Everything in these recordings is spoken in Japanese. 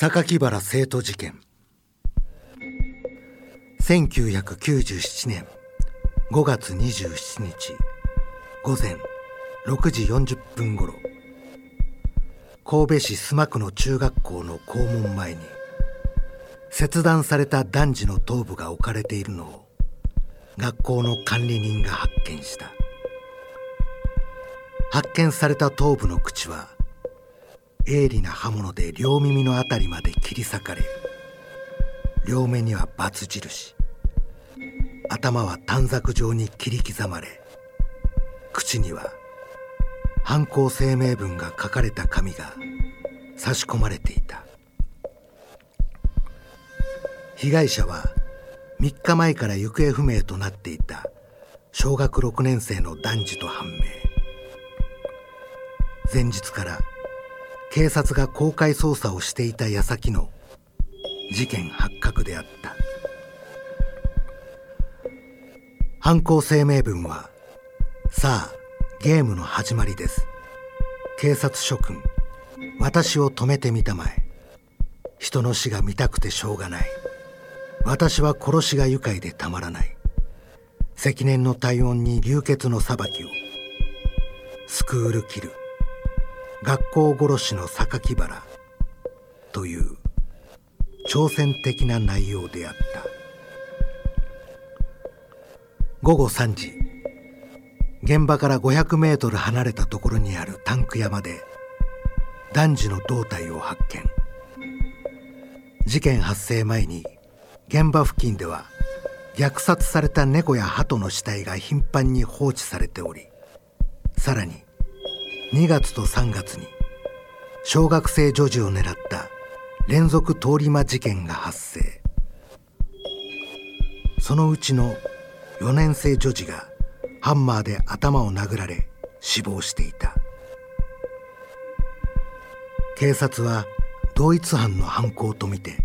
榊原生徒事件。1997年5月27日午前6時40分ごろ神戸市須磨区の中学校の校門前に切断された男児の頭部が置かれているのを学校の管理人が発見した。発見された頭部の口は鋭利な刃物で両耳のあたりまで切り裂かれ両目にはバツ印。頭は短冊状に切り刻まれ口には犯行声明文が書かれた紙が差し込まれていた。被害者は3日前から行方不明となっていた小学6年生の男児と判明。前日から警察が公開捜査をしていた矢先の事件発覚であった。犯行声明文はさあゲームの始まりです。警察諸君私を止めてみたまえ。人の死が見たくてしょうがない。私は殺しが愉快でたまらない。積年の体温に流血の裁きを。スクールキル。学校殺しの榊原。という挑戦的な内容であった。午後3時。現場から500メートル離れたところにあるタンク山で男児の胴体を発見。事件発生前に現場付近では虐殺された猫や鳩の死体が頻繁に放置されておりさらに2月と3月に小学生女児を狙った連続通り魔事件が発生。そのうちの4年生女児がハンマーで頭を殴られ死亡していた。警察は同一犯の犯行とみて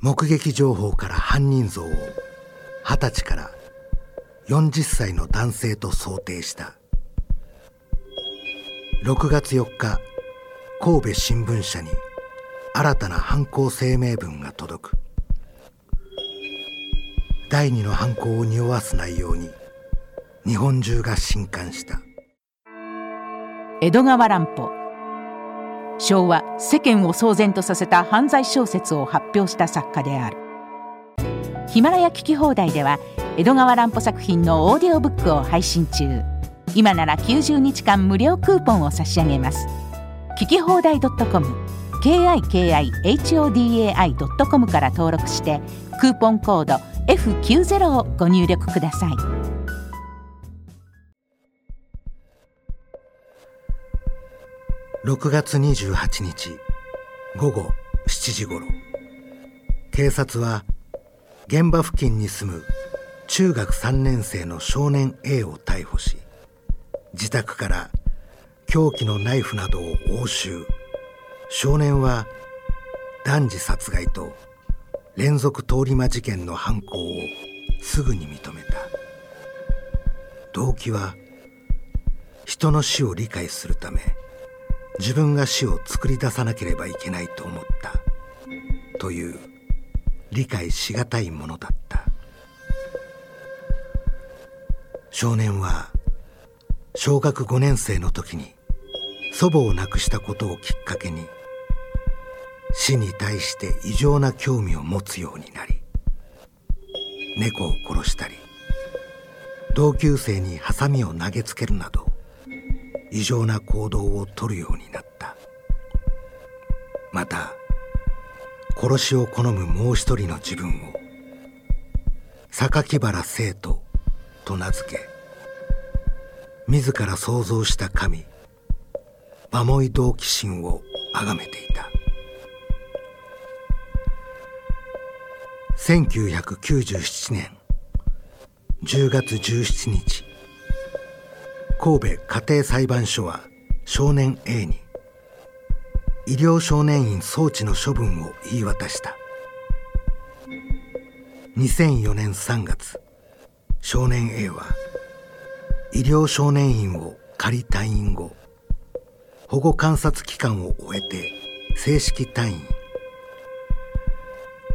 目撃情報から犯人像を20歳から40歳の男性と想定した。6月4日神戸新聞社に新たな犯行声明文が届く。第二の犯行を匂わす内容に日本中が震撼した。江戸川乱歩。昭和世間を騒然とさせた犯罪小説を発表した作家である。ヒマラヤ聞き放題では江戸川乱歩作品のオーディオブックを配信中。今なら90日間無料クーポンを差し上げます。聞き放題 .com kikihodai.com から登録してクーポンコード F90 をご入力ください。6月28日午後7時ごろ警察は現場付近に住む中学3年生の少年 A を逮捕し自宅から凶器のナイフなどを押収。少年は男児殺害と連続通り魔事件の犯行をすぐに認めた。動機は人の死を理解するため自分が死を作り出さなければいけないと思った。という理解しがたいものだった。少年は小学5年生の時に祖母を亡くしたことをきっかけに死に対して異常な興味を持つようになり猫を殺したり同級生にハサミを投げつけるなど異常な行動をとるようになった。また殺しを好むもう一人の自分を榊原生徒と名付け自ら創造した神。マモイ同期神を崇めていた。1997年。10月17日。神戸家庭裁判所は少年 A に。医療少年院送致の処分を言い渡した。2004年3月。少年 A は医療少年院を仮退院後保護観察期間を終えて正式退院。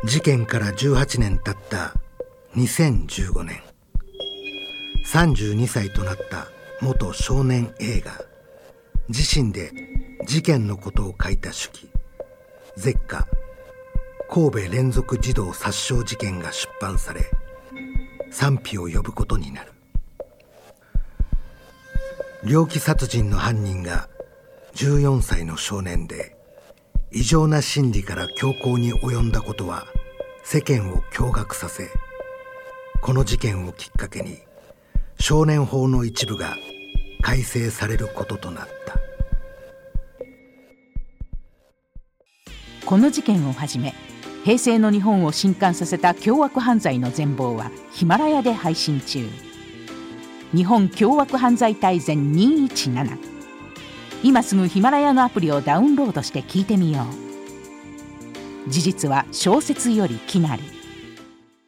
事件から18年経った2015年。32歳となった元少年 A が自身で事件のことを書いた手記。絶下。神戸連続児童殺傷事件が出版され賛否を呼ぶことになる。猟奇殺人の犯人が14歳の少年で異常な心理から強行に及んだことは世間を驚愕させこの事件をきっかけに少年法の一部が改正されることとなった。この事件をはじめ平成の日本を震撼させた凶悪犯罪の全貌はヒマラヤで配信中。日本凶悪犯罪大全217今すぐヒマラヤのアプリをダウンロードして聞いてみよう。事実は小説よりきなり。